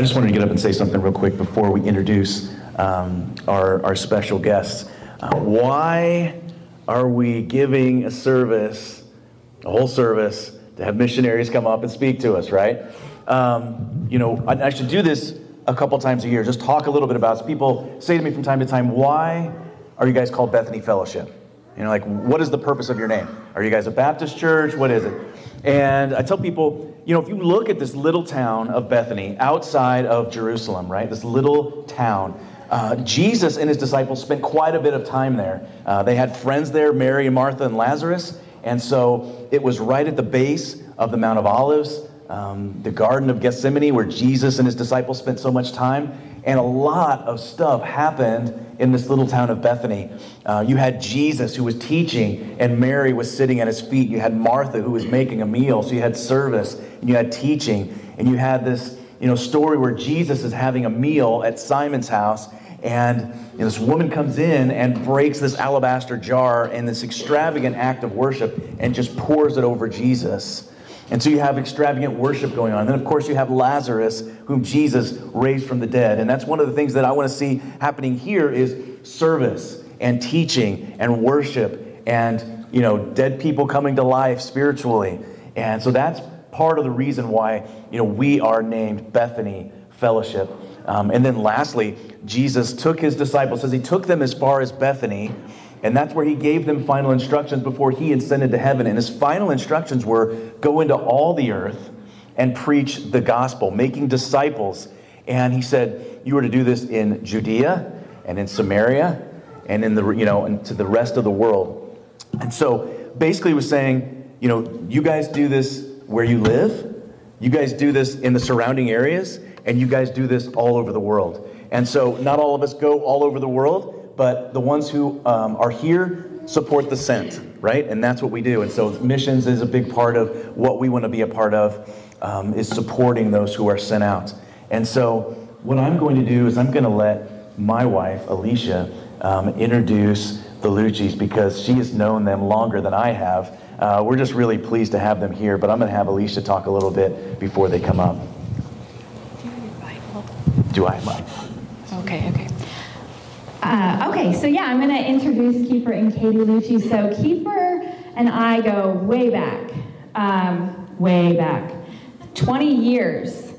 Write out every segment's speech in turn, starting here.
I just wanted to get up and say something real quick before we introduce um, our, our special guests. Uh, why are we giving a service, a whole service, to have missionaries come up and speak to us, right? Um, you know, I, I should do this a couple times a year, just talk a little bit about people say to me from time to time, why are you guys called Bethany Fellowship? You know, like, what is the purpose of your name? Are you guys a Baptist church? What is it? And I tell people, you know, if you look at this little town of Bethany outside of Jerusalem, right? This little town, uh, Jesus and his disciples spent quite a bit of time there. Uh, they had friends there, Mary Martha and Lazarus. And so it was right at the base of the Mount of Olives, um, the Garden of Gethsemane, where Jesus and his disciples spent so much time. And a lot of stuff happened in this little town of Bethany. Uh, you had Jesus who was teaching, and Mary was sitting at his feet. You had Martha who was making a meal. So you had service, and you had teaching, and you had this you know, story where Jesus is having a meal at Simon's house, and you know, this woman comes in and breaks this alabaster jar in this extravagant act of worship and just pours it over Jesus. And so you have extravagant worship going on. And then, of course, you have Lazarus, whom Jesus raised from the dead. And that's one of the things that I want to see happening here is service and teaching and worship and, you know, dead people coming to life spiritually. And so that's part of the reason why, you know, we are named Bethany Fellowship. Um, and then lastly, Jesus took his disciples, says he took them as far as Bethany and that's where he gave them final instructions before he ascended to heaven. And his final instructions were go into all the earth and preach the gospel, making disciples. And he said, You are to do this in Judea and in Samaria and in the, you know, and to the rest of the world. And so basically, he was saying, you know, you guys do this where you live, you guys do this in the surrounding areas, and you guys do this all over the world. And so, not all of us go all over the world, but the ones who um, are here support the sent, right? And that's what we do. And so missions is a big part of what we want to be a part of, um, is supporting those who are sent out. And so what I'm going to do is I'm going to let my wife, Alicia, um, introduce the Lucci's because she has known them longer than I have. Uh, we're just really pleased to have them here, but I'm going to have Alicia talk a little bit before they come up. Do I have mine? Okay, okay. Uh, okay, so yeah, I'm going to introduce Kiefer and Katie Lucci. So Kiefer and I go way back, um, way back, 20 years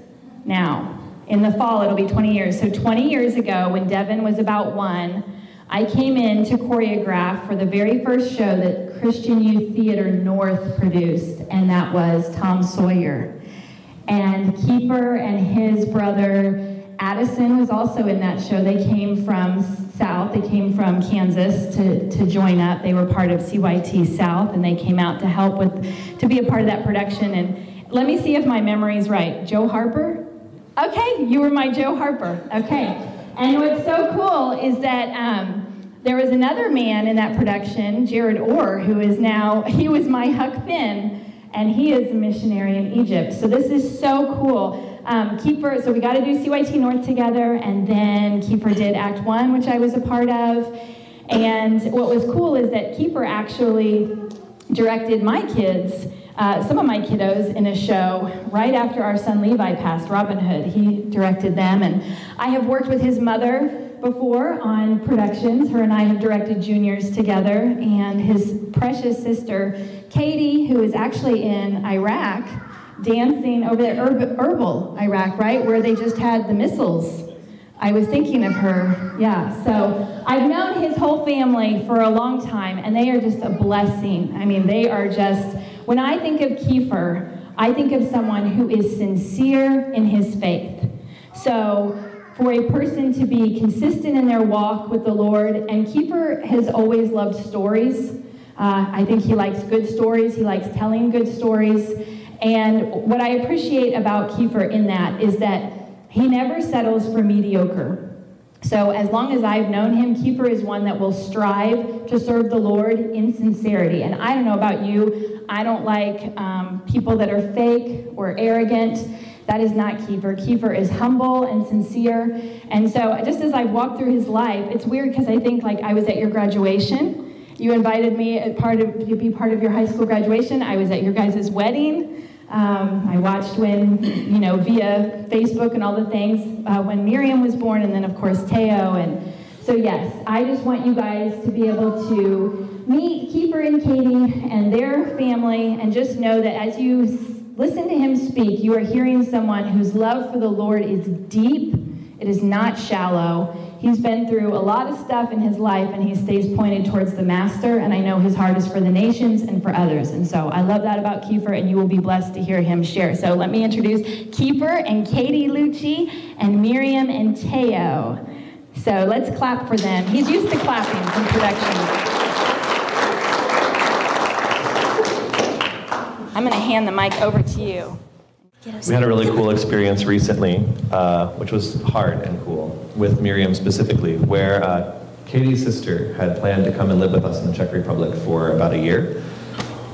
now. In the fall, it'll be 20 years. So 20 years ago, when Devin was about one, I came in to choreograph for the very first show that Christian Youth Theater North produced, and that was Tom Sawyer. And Kiefer and his brother Addison was also in that show. They came from South, they came from Kansas to, to join up. They were part of CYT South, and they came out to help with, to be a part of that production. And let me see if my memory is right. Joe Harper? Okay, you were my Joe Harper. Okay. And what's so cool is that um, there was another man in that production, Jared Orr, who is now, he was my Huck Finn, and he is a missionary in Egypt. So this is so cool um, Kiefer, so we got to do CYT North together, and then Kiefer did Act One, which I was a part of. And what was cool is that Kiefer actually directed my kids, uh, some of my kiddos, in a show right after our son Levi passed, Robin Hood. He directed them, and I have worked with his mother before on productions. Her and I have directed juniors together, and his precious sister, Katie, who is actually in Iraq dancing over there, Erbil, Iraq, right, where they just had the missiles. I was thinking of her, yeah. So I've known his whole family for a long time, and they are just a blessing. I mean, they are just, when I think of Kiefer, I think of someone who is sincere in his faith. So for a person to be consistent in their walk with the Lord, and Kiefer has always loved stories. Uh, I think he likes good stories, he likes telling good stories. And what I appreciate about Kiefer in that is that he never settles for mediocre. So as long as I've known him, Kiefer is one that will strive to serve the Lord in sincerity. And I don't know about you, I don't like um, people that are fake or arrogant. That is not Kiefer. Kiefer is humble and sincere. And so just as I've walked through his life, it's weird because I think like I was at your graduation. You invited me part of, to be part of your high school graduation. I was at your guys' wedding. Um, I watched when, you know, via Facebook and all the things, uh, when Miriam was born, and then, of course, Teo. And so, yes, I just want you guys to be able to meet Kiefer and Katie and their family, and just know that as you listen to him speak, you are hearing someone whose love for the Lord is deep, it is not shallow. He's been through a lot of stuff in his life and he stays pointed towards the master. And I know his heart is for the nations and for others. And so I love that about Kiefer, and you will be blessed to hear him share. So let me introduce Kiefer and Katie Lucci and Miriam and Teo. So let's clap for them. He's used to clapping from production. I'm going to hand the mic over to you. We had a really cool experience recently, uh, which was hard and cool, with Miriam specifically, where uh, Katie's sister had planned to come and live with us in the Czech Republic for about a year.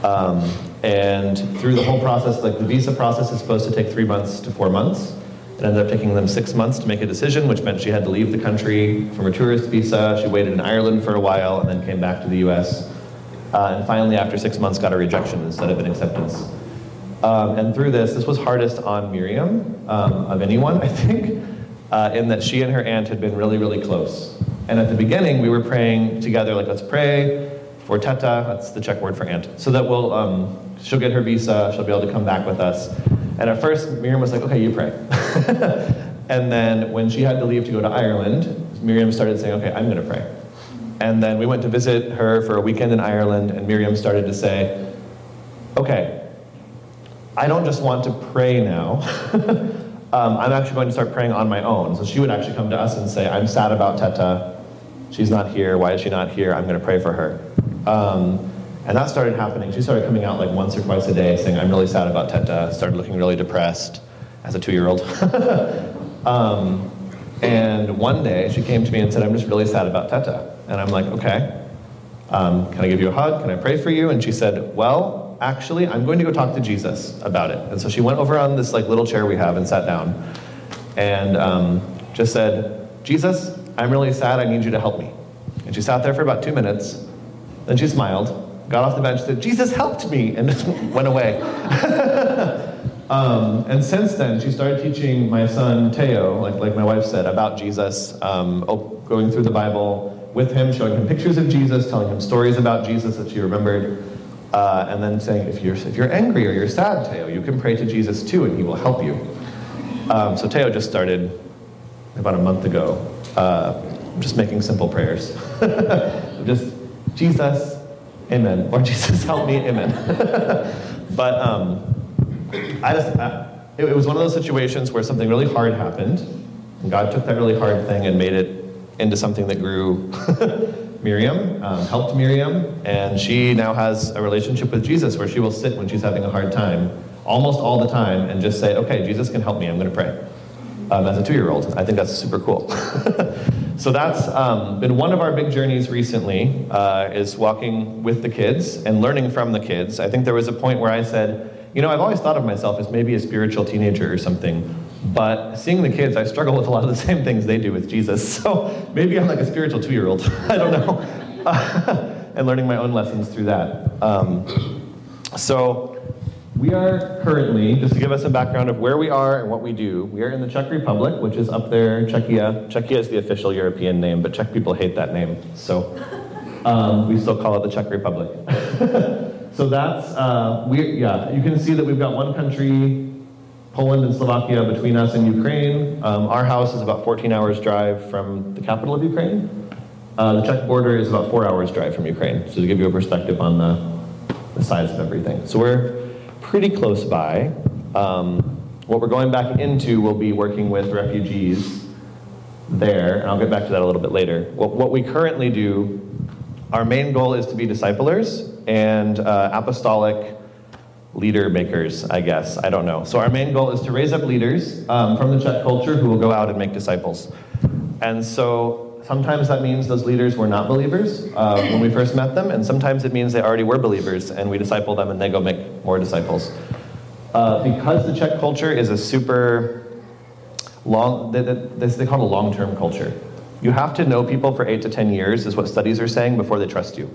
Um, and through the whole process, like the visa process is supposed to take three months to four months. It ended up taking them six months to make a decision, which meant she had to leave the country from her tourist visa. She waited in Ireland for a while and then came back to the US. Uh, and finally, after six months, got a rejection instead of an acceptance. Um, and through this, this was hardest on Miriam um, of anyone, I think, uh, in that she and her aunt had been really, really close. And at the beginning, we were praying together, like, let's pray for Teta, that's the Czech word for aunt, so that we'll, um, she'll get her visa, she'll be able to come back with us. And at first, Miriam was like, okay, you pray. and then when she had to leave to go to Ireland, Miriam started saying, okay, I'm going to pray. And then we went to visit her for a weekend in Ireland, and Miriam started to say, okay, I don't just want to pray now. um, I'm actually going to start praying on my own. So she would actually come to us and say, I'm sad about Teta. She's not here. Why is she not here? I'm going to pray for her. Um, and that started happening. She started coming out like once or twice a day saying, I'm really sad about Teta. Started looking really depressed as a two year old. um, and one day she came to me and said, I'm just really sad about Teta. And I'm like, okay. Um, can I give you a hug? Can I pray for you? And she said, well, actually, I'm going to go talk to Jesus about it. And so she went over on this like little chair we have and sat down and um, just said, Jesus, I'm really sad. I need you to help me. And she sat there for about two minutes. Then she smiled, got off the bench, said, Jesus helped me, and went away. um, and since then, she started teaching my son Teo, like, like my wife said, about Jesus, um, going through the Bible with him, showing him pictures of Jesus, telling him stories about Jesus that she remembered. Uh, and then saying, if you're, if you're angry or you're sad, Teo, you can pray to Jesus too, and he will help you. Um, so Teo just started about a month ago, uh, just making simple prayers. just, Jesus, amen. Or Jesus, help me, amen. but um, I just, I, it, it was one of those situations where something really hard happened. And God took that really hard thing and made it into something that grew Miriam, um, helped Miriam, and she now has a relationship with Jesus where she will sit when she's having a hard time, almost all the time, and just say, okay, Jesus can help me, I'm going to pray. Um, as a two year old, I think that's super cool. so that's um, been one of our big journeys recently, uh, is walking with the kids and learning from the kids. I think there was a point where I said, you know, I've always thought of myself as maybe a spiritual teenager or something. But seeing the kids, I struggle with a lot of the same things they do with Jesus. So maybe I'm like a spiritual two year old. I don't know. and learning my own lessons through that. Um, so we are currently, just to give us a background of where we are and what we do, we are in the Czech Republic, which is up there, Czechia. Czechia is the official European name, but Czech people hate that name. So um, we still call it the Czech Republic. so that's, uh, we, yeah, you can see that we've got one country Poland and Slovakia between us and Ukraine. Um, our house is about 14 hours drive from the capital of Ukraine. Uh, the Czech border is about four hours drive from Ukraine, so to give you a perspective on the, the size of everything. So we're pretty close by. Um, what we're going back into will be working with refugees there, and I'll get back to that a little bit later. What, what we currently do, our main goal is to be disciplers and uh, apostolic leader makers, I guess. I don't know. So our main goal is to raise up leaders um, from the Czech culture who will go out and make disciples. And so sometimes that means those leaders were not believers uh, when we first met them, and sometimes it means they already were believers and we disciple them and they go make more disciples. Uh, because the Czech culture is a super long, they, they, they call it a long-term culture. You have to know people for eight to 10 years is what studies are saying before they trust you.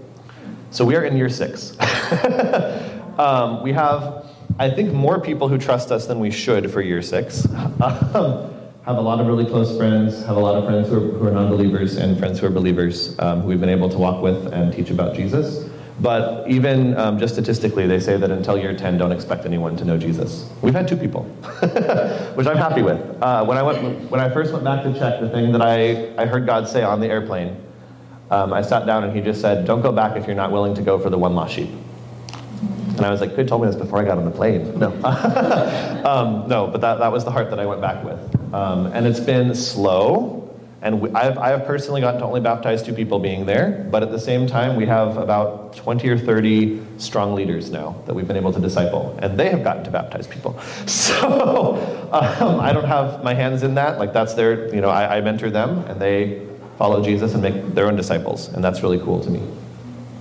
So we are in year six. Um, we have I think more people who trust us than we should for year six. Um, have a lot of really close friends, have a lot of friends who are, who are non believers, and friends who are believers um, who we've been able to walk with and teach about Jesus. But even um, just statistically, they say that until year 10, don't expect anyone to know Jesus. We've had two people, which I'm happy with. Uh, when, I went, when I first went back to Czech, the thing that I, I heard God say on the airplane, um, I sat down and he just said, Don't go back if you're not willing to go for the one lost sheep. And I was like, could have told me this before I got on the plane. No. um, no, but that, that was the heart that I went back with. Um, and it's been slow. And we, I've, I have personally gotten to only baptize two people being there. But at the same time, we have about 20 or 30 strong leaders now that we've been able to disciple. And they have gotten to baptize people. So um, I don't have my hands in that. Like, that's their, you know, I, I mentor them and they follow Jesus and make their own disciples. And that's really cool to me.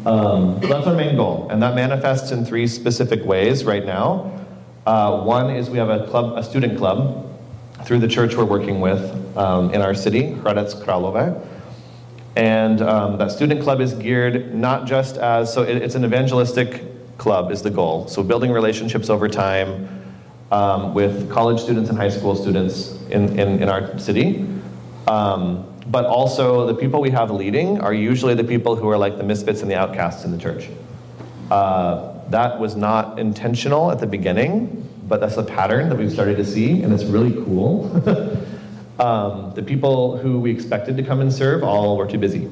Um, that's our main goal, and that manifests in three specific ways right now. Uh, one is we have a club, a student club, through the church we're working with um, in our city, Hradec Králové. And um, that student club is geared not just as, so it, it's an evangelistic club is the goal. So building relationships over time um, with college students and high school students in, in, in our city. Um, but also the people we have leading are usually the people who are like the misfits and the outcasts in the church. Uh, that was not intentional at the beginning, but that's a pattern that we've started to see, and it's really cool. um, the people who we expected to come and serve all were too busy.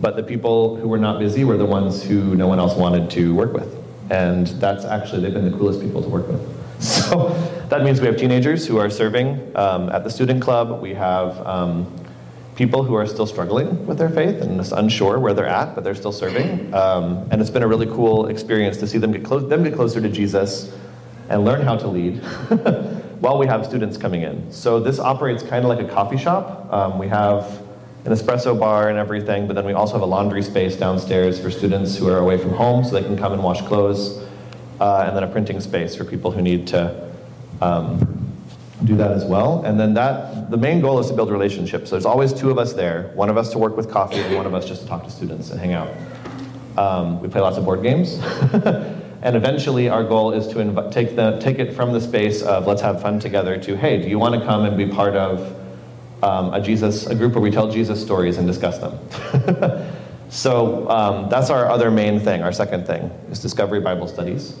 But the people who were not busy were the ones who no one else wanted to work with. And that's actually, they've been the coolest people to work with. So that means we have teenagers who are serving um, at the student club. We have um, people who are still struggling with their faith and unsure where they're at, but they're still serving. Um, and it's been a really cool experience to see them get, clo- them get closer to Jesus and learn how to lead while we have students coming in. So this operates kind of like a coffee shop. Um, we have an espresso bar and everything, but then we also have a laundry space downstairs for students who are away from home so they can come and wash clothes, uh, and then a printing space for people who need to um, do that as well. And then that, the main goal is to build relationships. So there's always two of us there, one of us to work with coffee and one of us just to talk to students and hang out. Um, we play lots of board games. and eventually our goal is to inv- take, the, take it from the space of let's have fun together to, hey, do you want to come and be part of um, a Jesus, a group where we tell Jesus stories and discuss them? so um, that's our other main thing, our second thing, is Discovery Bible Studies.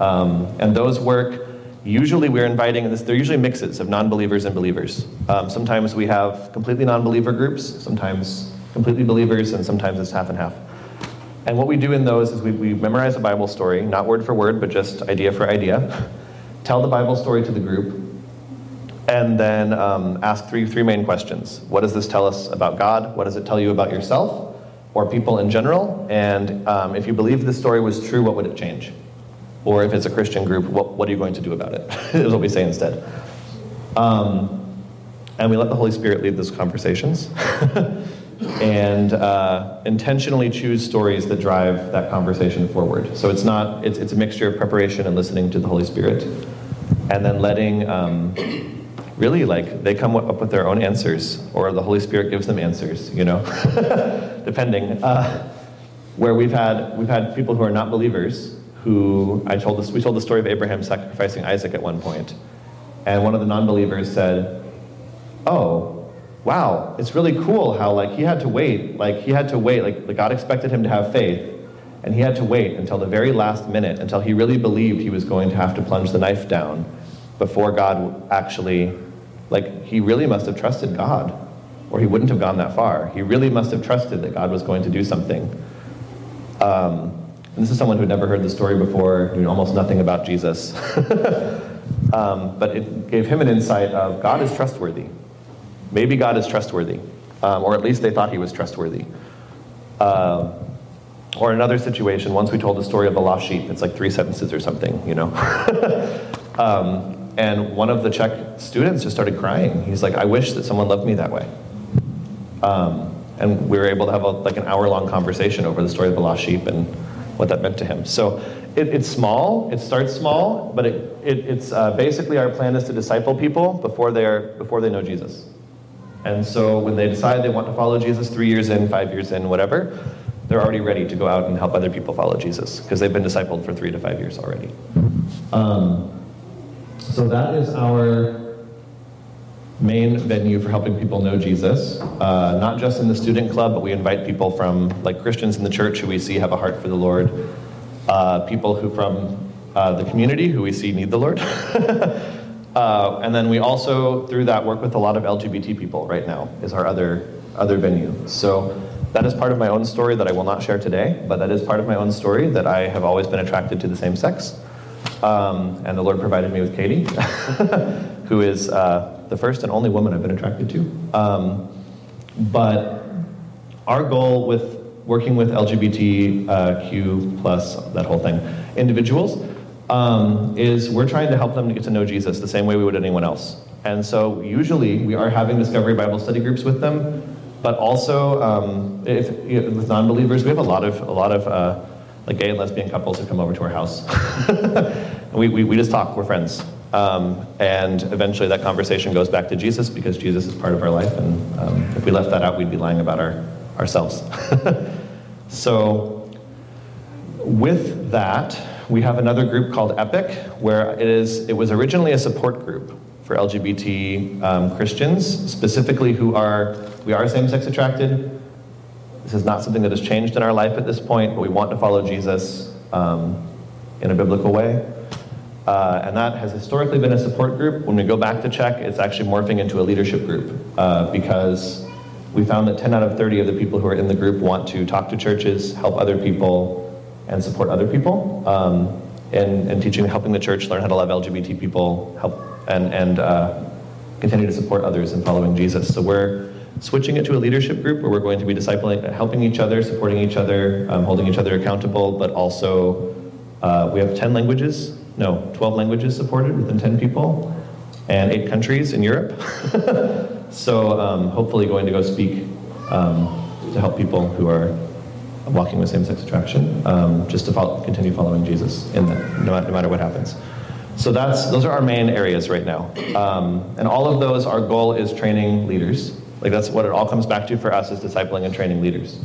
Um, and those work Usually we're inviting, this, they're usually mixes of non-believers and believers. Um, sometimes we have completely non-believer groups, sometimes completely believers, and sometimes it's half and half. And what we do in those is we, we memorize a Bible story, not word for word, but just idea for idea. Tell the Bible story to the group, and then um, ask three, three main questions. What does this tell us about God? What does it tell you about yourself or people in general? And um, if you believe this story was true, what would it change? Or if it's a Christian group, what, what are you going to do about it? is what we say instead. Um, and we let the Holy Spirit lead those conversations and uh, intentionally choose stories that drive that conversation forward. So it's not, it's, it's a mixture of preparation and listening to the Holy Spirit. And then letting, um, really, like, they come up with their own answers, or the Holy Spirit gives them answers, you know, depending. Uh, where we've had, we've had people who are not believers who I told this, we told the story of Abraham sacrificing Isaac at one point, and one of the non-believers said, "Oh, wow, it's really cool how like he had to wait, like he had to wait, like, like God expected him to have faith, and he had to wait until the very last minute, until he really believed he was going to have to plunge the knife down, before God actually, like he really must have trusted God, or he wouldn't have gone that far. He really must have trusted that God was going to do something." Um, and this is someone who had never heard the story before, knew almost nothing about Jesus. um, but it gave him an insight of God is trustworthy. Maybe God is trustworthy, um, or at least they thought he was trustworthy. Uh, or another situation, once we told the story of the lost sheep. It's like three sentences or something, you know. um, and one of the Czech students just started crying. He's like, I wish that someone loved me that way. Um, and we were able to have a, like an hour long conversation over the story of the lost sheep and what that meant to him. So it, it's small, it starts small, but it, it, it's uh, basically our plan is to disciple people before, they're, before they know Jesus. And so when they decide they want to follow Jesus three years in, five years in, whatever, they're already ready to go out and help other people follow Jesus because they've been discipled for three to five years already. Um, so that is our main venue for helping people know Jesus, uh, not just in the student club, but we invite people from like Christians in the church who we see have a heart for the Lord, uh, people who from uh, the community who we see need the Lord. Uh, and then we also, through that, work with a lot of LGBT people right now, is our other, other venue. So that is part of my own story that I will not share today, but that is part of my own story that I have always been attracted to the same sex. Um, and the Lord provided me with Katie, who is uh, the first and only woman I've been attracted to. Um, but our goal with working with LGBTQ plus that whole thing individuals um, is we're trying to help them to get to know Jesus the same way we would anyone else. And so usually we are having Discovery Bible study groups with them, but also um, if, with non-believers, we have a lot of a lot of uh, like gay and lesbian couples who come over to our house. we, we, we just talk, we're friends. Um, and eventually that conversation goes back to Jesus because Jesus is part of our life. And um, if we left that out, we'd be lying about our, ourselves. so, with that, we have another group called EPIC, where it, is, it was originally a support group for LGBT um, Christians, specifically who are, we are same sex attracted. This is not something that has changed in our life at this point, but we want to follow Jesus um, in a biblical way. Uh, and that has historically been a support group. When we go back to Czech, it's actually morphing into a leadership group uh, because we found that 10 out of 30 of the people who are in the group want to talk to churches, help other people, and support other people. Um, and, teaching, helping the church learn how to love LGBT people, help and, and uh, continue to support others in following Jesus. So we're switching it to a leadership group where we're going to be discipling, helping each other, supporting each other, um, holding each other accountable, but also uh, we have 10 languages, no, 12 languages supported within 10 people, and eight countries in Europe. so um, hopefully going to go speak um, to help people who are walking with same-sex attraction, um, just to follow, continue following Jesus in that, no, no, matter what happens. So that's those are our main areas right now, um, and all of those, our goal is training leaders. Like that's what it all comes back to for us is discipling and training leaders.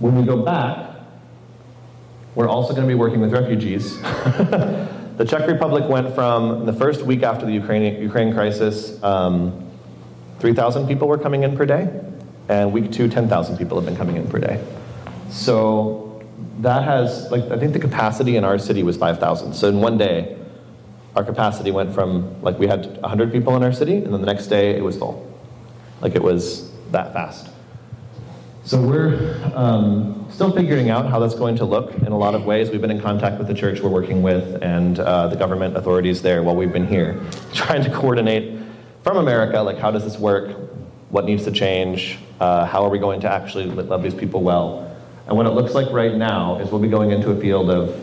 When we go back, we're also going to be working with refugees. the Czech Republic went from the first week after the Ukraine, Ukraine crisis, um, 3,000 people were coming in per day, and week two, 10,000 people have been coming in per day. So that has, like, I think the capacity in our city was 5,000. So in one day, our capacity went from, like, we had 100 people in our city, and then the next day it was full. Like, it was that fast. So we're um, still figuring out how that's going to look in a lot of ways. We've been in contact with the church we're working with and uh, the government authorities there while we've been here, trying to coordinate from America, like, how does this work? What needs to change? Uh, how are we going to actually love these people well? And what it looks like right now is we'll be going into a field of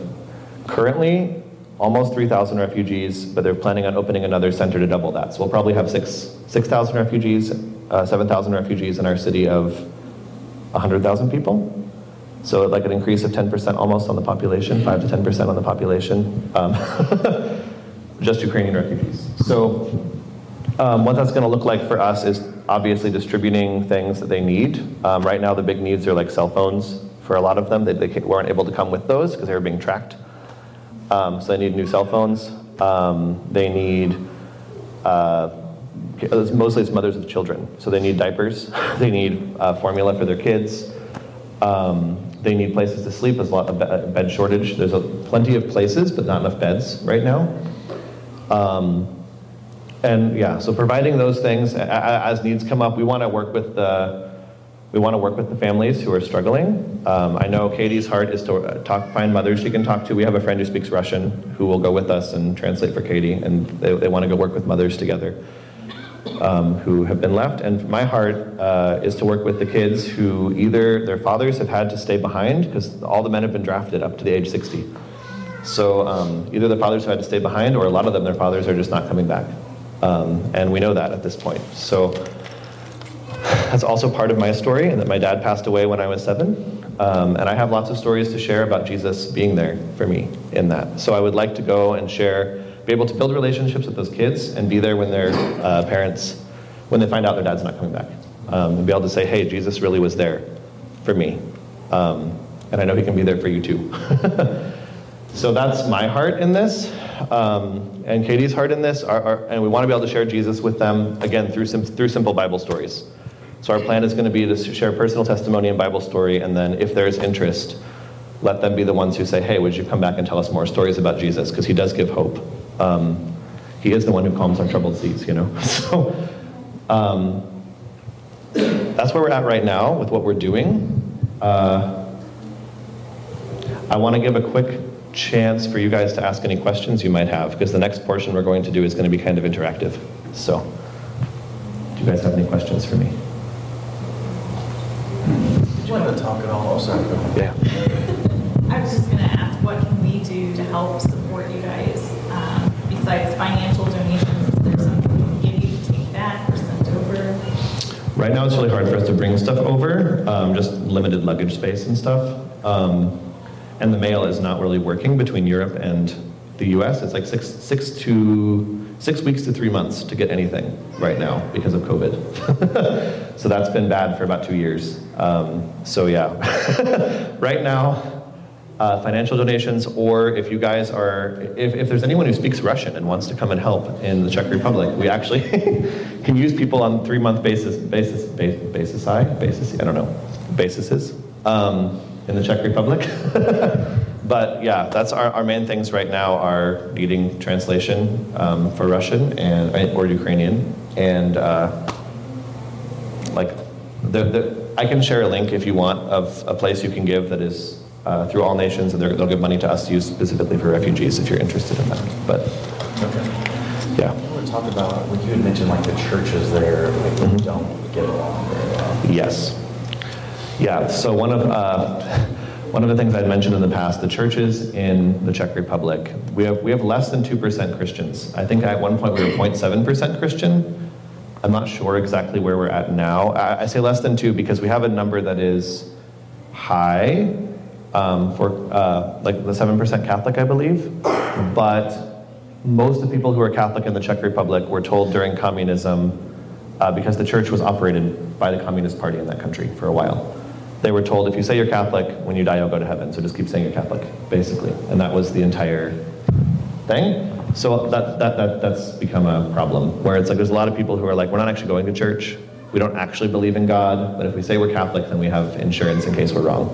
currently almost 3,000 refugees, but they're planning on opening another center to double that. So we'll probably have 6,000 6, refugees, uh, 7,000 refugees in our city of 100,000 people. So like an increase of 10% almost on the population, 5 to 10% on the population, um, just Ukrainian refugees. So um, what that's going to look like for us is obviously distributing things that they need. Um, right now, the big needs are like cell phones, for a lot of them. They, they weren't able to come with those because they were being tracked. Um, so they need new cell phones. Um, they need, uh, mostly it's mothers with children. So they need diapers. they need uh, formula for their kids. Um, they need places to sleep. There's a lot of bed shortage. There's a, plenty of places, but not enough beds right now. Um, and yeah, so providing those things as needs come up, we want to work with the we want to work with the families who are struggling. Um, I know Katie's heart is to talk, find mothers she can talk to. We have a friend who speaks Russian who will go with us and translate for Katie, and they, they want to go work with mothers together um, who have been left. And my heart uh, is to work with the kids who either their fathers have had to stay behind because all the men have been drafted up to the age 60. So um, either the fathers have had to stay behind, or a lot of them, their fathers are just not coming back. Um, and we know that at this point. So that's also part of my story, and that my dad passed away when I was seven. Um, and I have lots of stories to share about Jesus being there for me in that. So I would like to go and share, be able to build relationships with those kids and be there when their uh, parents, when they find out their dad's not coming back. Um, and be able to say, hey, Jesus really was there for me. Um, and I know he can be there for you too. so that's my heart in this, um, and Katie's heart in this, our, our, and we want to be able to share Jesus with them again through sim- through simple Bible stories. So our plan is going to be to share personal testimony and Bible story, and then if there's interest, let them be the ones who say, "Hey, would you come back and tell us more stories about Jesus?" Because he does give hope. Um, he is the one who calms our troubled seas, you know. So um, that's where we're at right now with what we're doing. Uh, I want to give a quick chance for you guys to ask any questions you might have, because the next portion we're going to do is going to be kind of interactive. So, do you guys have any questions for me? Did you want to talk at all? Oh, sorry. Yeah. I was just going to ask, what can we do to help support you guys besides financial donations? Is there something we give you to take or send over? Right now, it's really hard for us to bring stuff over, um, just limited luggage space and stuff. Um, and the mail is not really working between Europe and the U.S. It's like six, six to six weeks to three months to get anything right now because of COVID. so that's been bad for about two years. Um, so yeah, right now, uh, financial donations, or if you guys are, if, if there's anyone who speaks Russian and wants to come and help in the Czech Republic, we actually can use people on three month basis, basis, basis, basis, I, basis, I don't know, basises um, in the Czech Republic. but yeah, that's our, our main things right now are needing translation um, for Russian and or Ukrainian and uh, like the, the, I can share a link if you want of a place you can give that is uh, through all nations, and they'll give money to us to use specifically for refugees if you're interested in that. But Okay. yeah, I want to talk about, what you had mentioned, like the churches there, like, Mm-hmm. don't get along very well. yes, yeah. So one of uh, one of the things I'd mentioned in the past, the churches in the Czech Republic, we have we have less than two percent Christians. I think at one point we were 0.7 percent Christian. I'm not sure exactly where we're at now. I, I say less than two because we have a number that is high um, for uh, like the 7% Catholic, I believe. But most of the people who are Catholic in the Czech Republic were told during communism, uh, because the church was operated by the Communist Party in that country for a while. They were told, if you say you're Catholic, when you die, you'll go to heaven. So just keep saying you're Catholic, basically. And that was the entire thing. So that, that, that, that's become a problem, where it's like there's a lot of people who are like, we're not actually going to church. We don't actually believe in God, but if we say we're Catholic, then we have insurance in case we're wrong,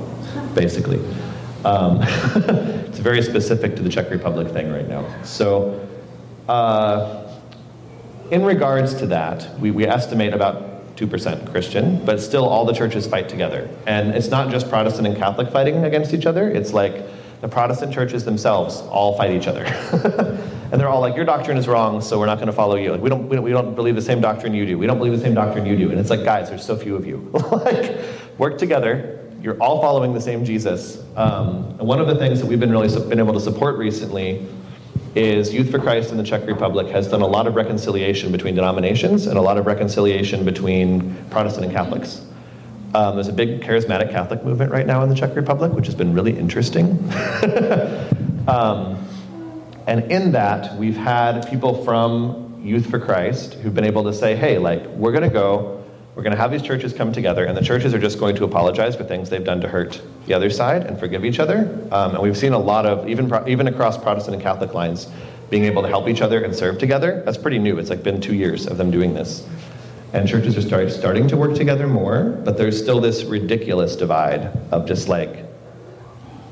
basically. Um, it's very specific to the Czech Republic thing right now. So, uh, in regards to that, we, we estimate about 2% Christian, but still all the churches fight together. And it's not just Protestant and Catholic fighting against each other, it's like the Protestant churches themselves all fight each other. and they're all like, your doctrine is wrong, so we're not going to follow you. Like, we don't, we, don't, we don't believe the same doctrine you do. We don't believe the same doctrine you do. And it's like, guys, there's so few of you. like, work together. You're all following the same Jesus. Um, and one of the things that we've been really su- been able to support recently is Youth for Christ in the Czech Republic has done a lot of reconciliation between denominations and a lot of reconciliation between Protestant and Catholics. Um, there's a big charismatic Catholic movement right now in the Czech Republic, which has been really interesting. um, and in that, we've had people from Youth for Christ who've been able to say, hey, like, we're going to go, we're going to have these churches come together, and the churches are just going to apologize for things they've done to hurt the other side and forgive each other. Um, and we've seen a lot of, even, even across Protestant and Catholic lines, being able to help each other and serve together. That's pretty new. It's like been two years of them doing this. And churches are start, starting to work together more, but there's still this ridiculous divide of just like,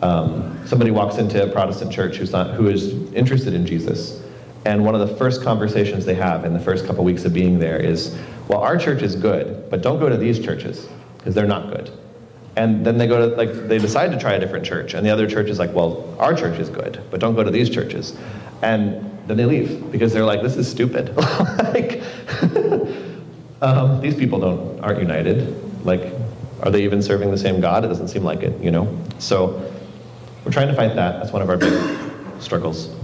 um, somebody walks into a Protestant church who's not, who is interested in Jesus, and one of the first conversations they have in the first couple weeks of being there is, "Well, our church is good, but don't go to these churches because they're not good." And then they go to like they decide to try a different church, and the other church is like, "Well, our church is good, but don't go to these churches," and then they leave because they're like, "This is stupid." like, um, these people don't aren't united. Like, are they even serving the same God? It doesn't seem like it, you know. So. We're trying to fight that. That's one of our big struggles.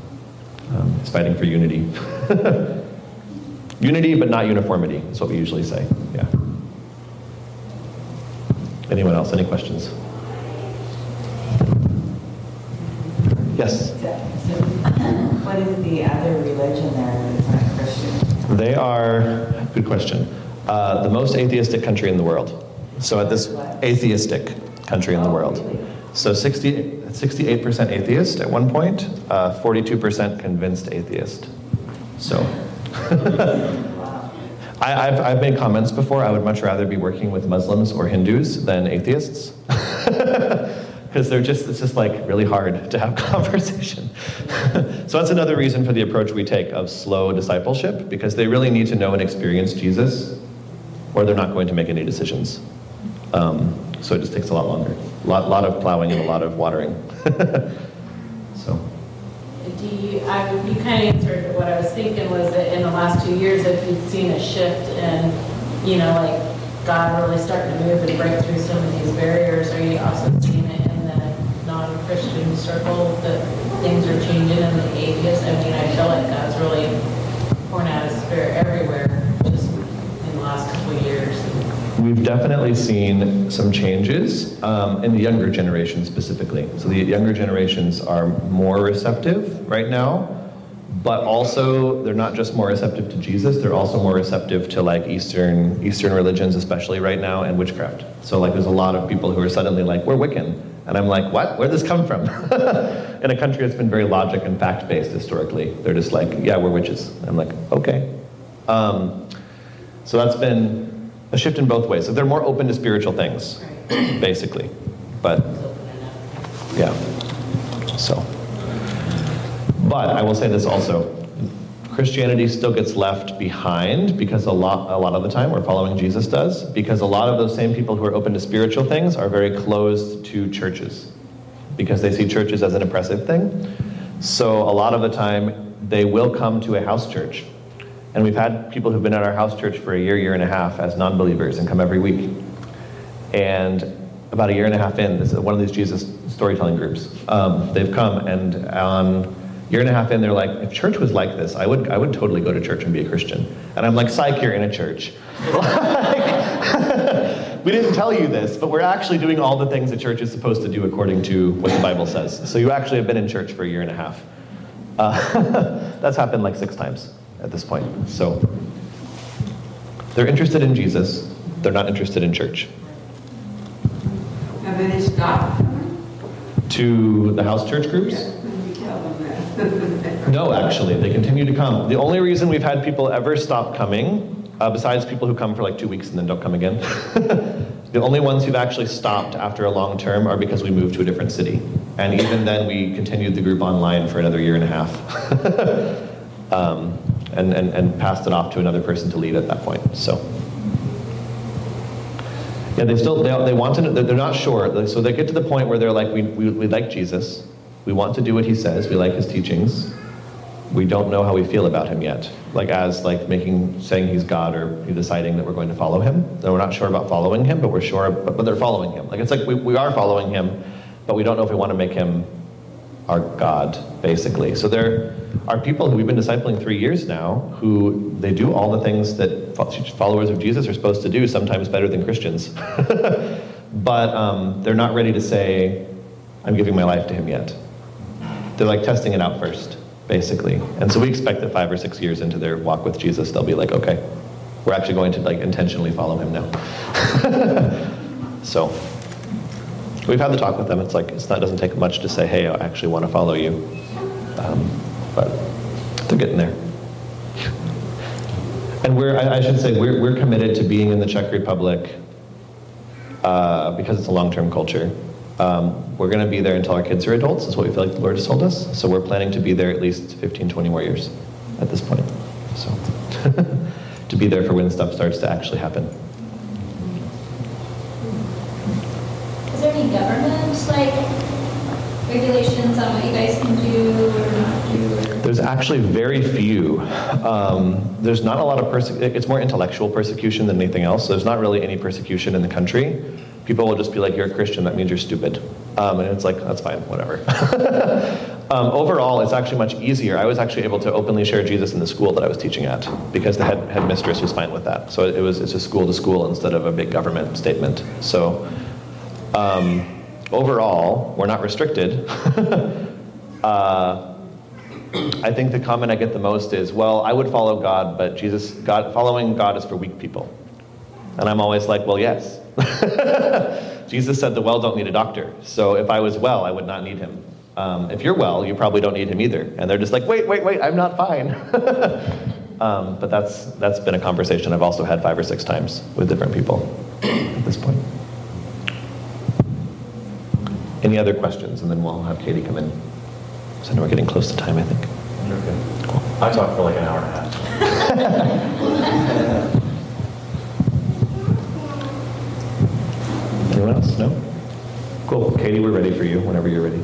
Um, it's fighting for unity. unity, but not uniformity, is what we usually say. Yeah. Anyone else? Any questions? Yes. So, so what is the other religion there that's not Christian? They are, good question, uh, the most atheistic country in the world. So at this atheistic country in the world. So 60, 68% atheist at one point, uh, 42% convinced atheist. So I, I've, I've made comments before. I would much rather be working with Muslims or Hindus than atheists. Because they're just, it's just like really hard to have conversation. so that's another reason for the approach we take of slow discipleship, because they really need to know and experience Jesus, or they're not going to make any decisions. Um, so it just takes a lot longer. A lot, lot of plowing and a lot of watering. so. Do you, I, you kind of answered what I was thinking was that in the last two years, if you've seen a shift in, you know, like God really starting to move and break through some of these barriers, are you also seeing it in the non-Christian circle that things are changing in the atheists? I mean, I feel like God's really pouring out his spirit everywhere just in the last couple of years. We've definitely seen some changes um, in the younger generation specifically. So the younger generations are more receptive right now, but also they're not just more receptive to Jesus, they're also more receptive to like Eastern Eastern religions, especially right now, and witchcraft. So like there's a lot of people who are suddenly like, we're Wiccan. And I'm like, what? Where'd this come from? in a country that's been very logic and fact based historically. They're just like, yeah, we're witches. I'm like, okay. Um, so that's been a shift in both ways. So they're more open to spiritual things, basically. But yeah. So. But I will say this also. Christianity still gets left behind because a lot, a lot of the time we're following Jesus does, because a lot of those same people who are open to spiritual things are very closed to churches because they see churches as an oppressive thing. So a lot of the time they will come to a house church and we've had people who've been at our house church for a year, year and a half as non believers and come every week. And about a year and a half in, this is one of these Jesus storytelling groups. Um, they've come and on year and a half in, they're like, if church was like this, I would, I would totally go to church and be a Christian. And I'm like, psych, you're in a church. we didn't tell you this, but we're actually doing all the things the church is supposed to do according to what the Bible says. So you actually have been in church for a year and a half. Uh, that's happened like six times at this point. So they're interested in Jesus, they're not interested in church. Have any stopped To the house church groups? When you tell them that? No, actually, they continue to come. The only reason we've had people ever stop coming, uh, besides people who come for like two weeks and then don't come again, the only ones who've actually stopped after a long term are because we moved to a different city. And even then, we continued the group online for another year and a half. um, and, and, and passed it off to another person to lead at that point. So. Yeah, they still, they, they want to, they're not sure. So they get to the point where they're like, we, we, we like Jesus. We want to do what he says. We like his teachings. We don't know how we feel about him yet. Like as like making, saying he's God or deciding that we're going to follow him. And we're not sure about following him, but we're sure, but, but they're following him. Like it's like we, we are following him, but we don't know if we want to make him our God, basically. So there are people who we've been discipling three years now who they do all the things that followers of Jesus are supposed to do, sometimes better than Christians. but um, they're not ready to say, I'm giving my life to him yet. They're like testing it out first, basically. And so we expect that five or six years into their walk with Jesus, they'll be like, okay, we're actually going to like intentionally follow him now. so we've had the talk with them. It's like it's not, it doesn't take much to say, hey, I actually want to follow you. Um, but they're getting there. And we're, I, I should say, we're, we're committed to being in the Czech Republic uh, because it's a long-term culture. Um, we're going to be there until our kids are adults, is what we feel like the Lord has told us. So we're planning to be there at least 15, 20 more years at this point. So to be there for when stuff starts to actually happen. Is there any government like regulations on what you guys can do or not do? There's actually very few. Um, there's not a lot of persecution. It's more intellectual persecution than anything else. So there's not really any persecution in the country. People will just be like, "You're a Christian. That means you're stupid," um, and it's like, "That's fine, whatever." um, overall, it's actually much easier. I was actually able to openly share Jesus in the school that I was teaching at because the head headmistress was fine with that. So it was it's a school to school instead of a big government statement. So. Um, overall, we're not restricted. uh, I think the comment I get the most is, well, I would follow God, but Jesus, God, following God is for weak people. And I'm always like, well, yes. Jesus said the well don't need a doctor. So if I was well, I would not need him. Um, if you're well, you probably don't need him either. And they're just like, wait, wait, wait, I'm not fine. um, but that's, that's been a conversation I've also had five or six times with different people at this point. Any other questions? And then we'll have Katie come in. So I know we're getting close to time, I think. You're good. I talked for like an hour and a half. Anyone else? No? Cool. Katie, we're ready for you whenever you're ready.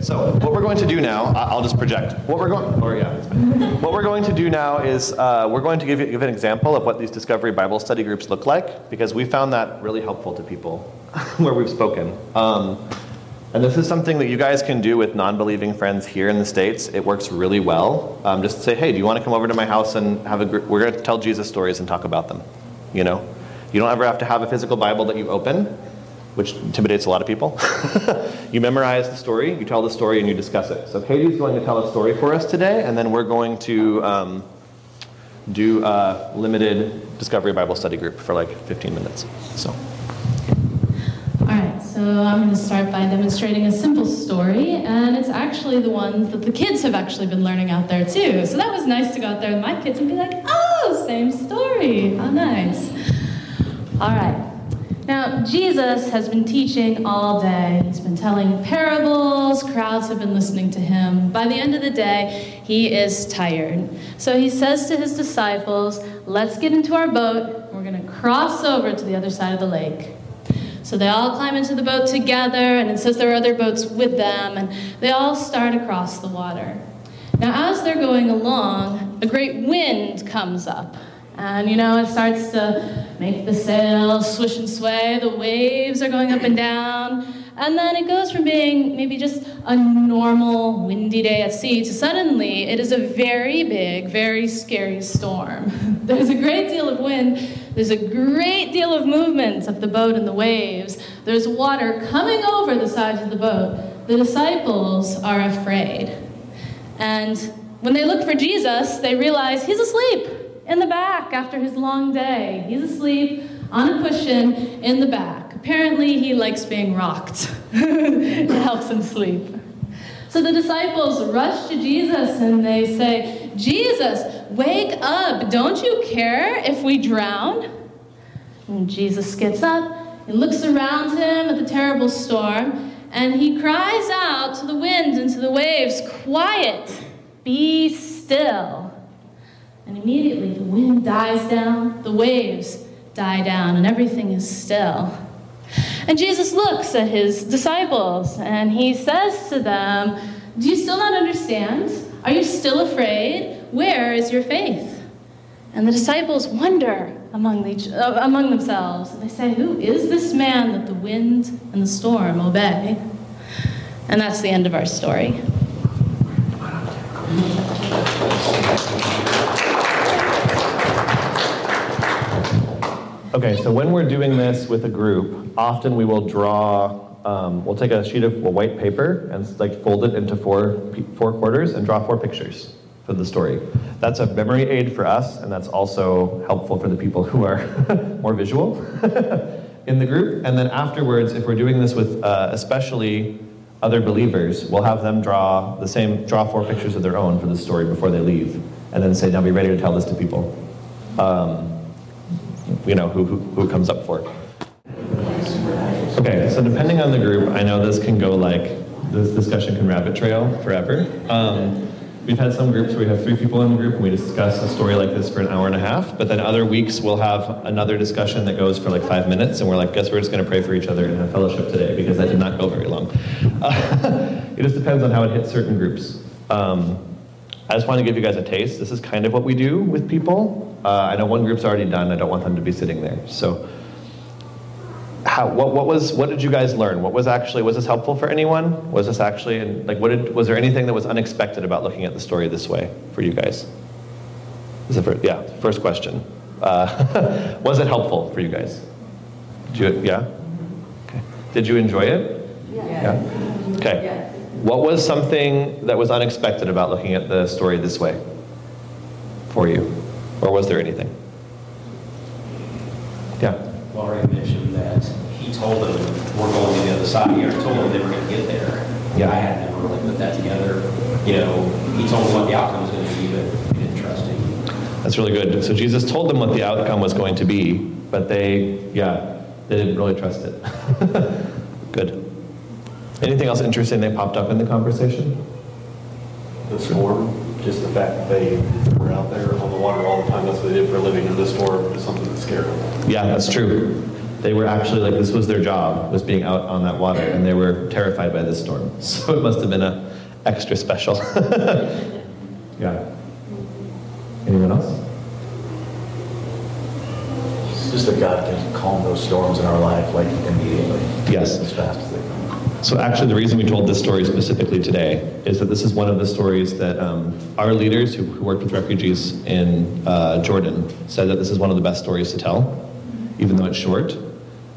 So what we're going to do now, I- I'll just project. What we're going, or yeah, what we're going to do now is uh, we're going to give you give an example of what these Discovery Bible study groups look like because we found that really helpful to people where we've spoken. Um, and this is something that you guys can do with non-believing friends here in the states. It works really well. Um, just say, hey, do you want to come over to my house and have a group? We're going to tell Jesus stories and talk about them. You know, you don't ever have to have a physical Bible that you open which intimidates a lot of people. you memorize the story, you tell the story, and you discuss it. So Katie's going to tell a story for us today, and then we're going to um, do a limited Discovery Bible study group for like 15 minutes. So. So I'm going to start by demonstrating a simple story, and it's actually the one that the kids have actually been learning out there too. So that was nice to go out there with my kids and be like, oh, same story. How nice. All right. Now, Jesus has been teaching all day. He's been telling parables. Crowds have been listening to him. By the end of the day, he is tired. So he says to his disciples, Let's get into our boat. We're going to cross over to the other side of the lake. So they all climb into the boat together, and it says there are other boats with them, and they all start across the water. Now, as they're going along, a great wind comes up. And you know, it starts to make the sails swish and sway, the waves are going up and down. And then it goes from being maybe just a normal windy day at sea to suddenly it is a very big, very scary storm. There's a great deal of wind, there's a great deal of movement of the boat and the waves. There's water coming over the sides of the boat. The disciples are afraid. And when they look for Jesus, they realize he's asleep in the back after his long day. He's asleep on a cushion in the back. Apparently, he likes being rocked. it helps him sleep. So the disciples rush to Jesus and they say, Jesus, wake up. Don't you care if we drown? And Jesus gets up and looks around him at the terrible storm and he cries out to the wind and to the waves, Quiet, be still. And immediately the wind dies down, the waves die down, and everything is still. And Jesus looks at his disciples and he says to them, Do you still not understand? Are you still afraid? Where is your faith? And the disciples wonder among, each, uh, among themselves. They say, Who is this man that the wind and the storm obey? And that's the end of our story. Okay, so when we're doing this with a group, often we will draw. Um, we'll take a sheet of white paper and like fold it into four four quarters and draw four pictures for the story. That's a memory aid for us, and that's also helpful for the people who are more visual in the group. And then afterwards, if we're doing this with uh, especially other believers, we'll have them draw the same draw four pictures of their own for the story before they leave, and then say, "Now be ready to tell this to people." Um, you know, who, who, who comes up for. it. Okay, so depending on the group, I know this can go like, this discussion can rabbit trail forever. Um, we've had some groups where we have three people in the group and we discuss a story like this for an hour and a half, but then other weeks we'll have another discussion that goes for like five minutes and we're like, guess we're just gonna pray for each other and have fellowship today because that did not go very long. Uh, it just depends on how it hits certain groups. Um, I just want to give you guys a taste. This is kind of what we do with people. Uh, I know one group's already done. I don't want them to be sitting there. So, how, what, what was what did you guys learn? What was actually was this helpful for anyone? Was this actually like what did was there anything that was unexpected about looking at the story this way for you guys? Is the first, yeah, first question. Uh, was it helpful for you guys? Did you, yeah. Okay. Did you enjoy it? Yeah. Okay. What was something that was unexpected about looking at the story this way for you? Or was there anything? Yeah. Laurie mentioned that he told them, we're going to the other side. He already told them they were going to get there. Yeah. I had never really put that together. You know, he told them what the outcome was going to be, but he didn't trust him. That's really good. So Jesus told them what the outcome was going to be, but they, yeah, they didn't really trust it. good. Anything else interesting that popped up in the conversation? the storm, just the fact that they were out there on the water all the time, that's what they did for a living, and the storm is something that scared them. Yeah, that's true. They were actually like this was their job was being out on that water, and they were terrified by this storm. So it must have been a extra special. yeah. Anyone else? It's just that God can calm those storms in our life like immediately. Yes. As fast as they come. So actually, the reason we told this story specifically today is that this is one of the stories that um, our leaders who, who worked with refugees in uh, Jordan said that this is one of the best stories to tell, even though it's short,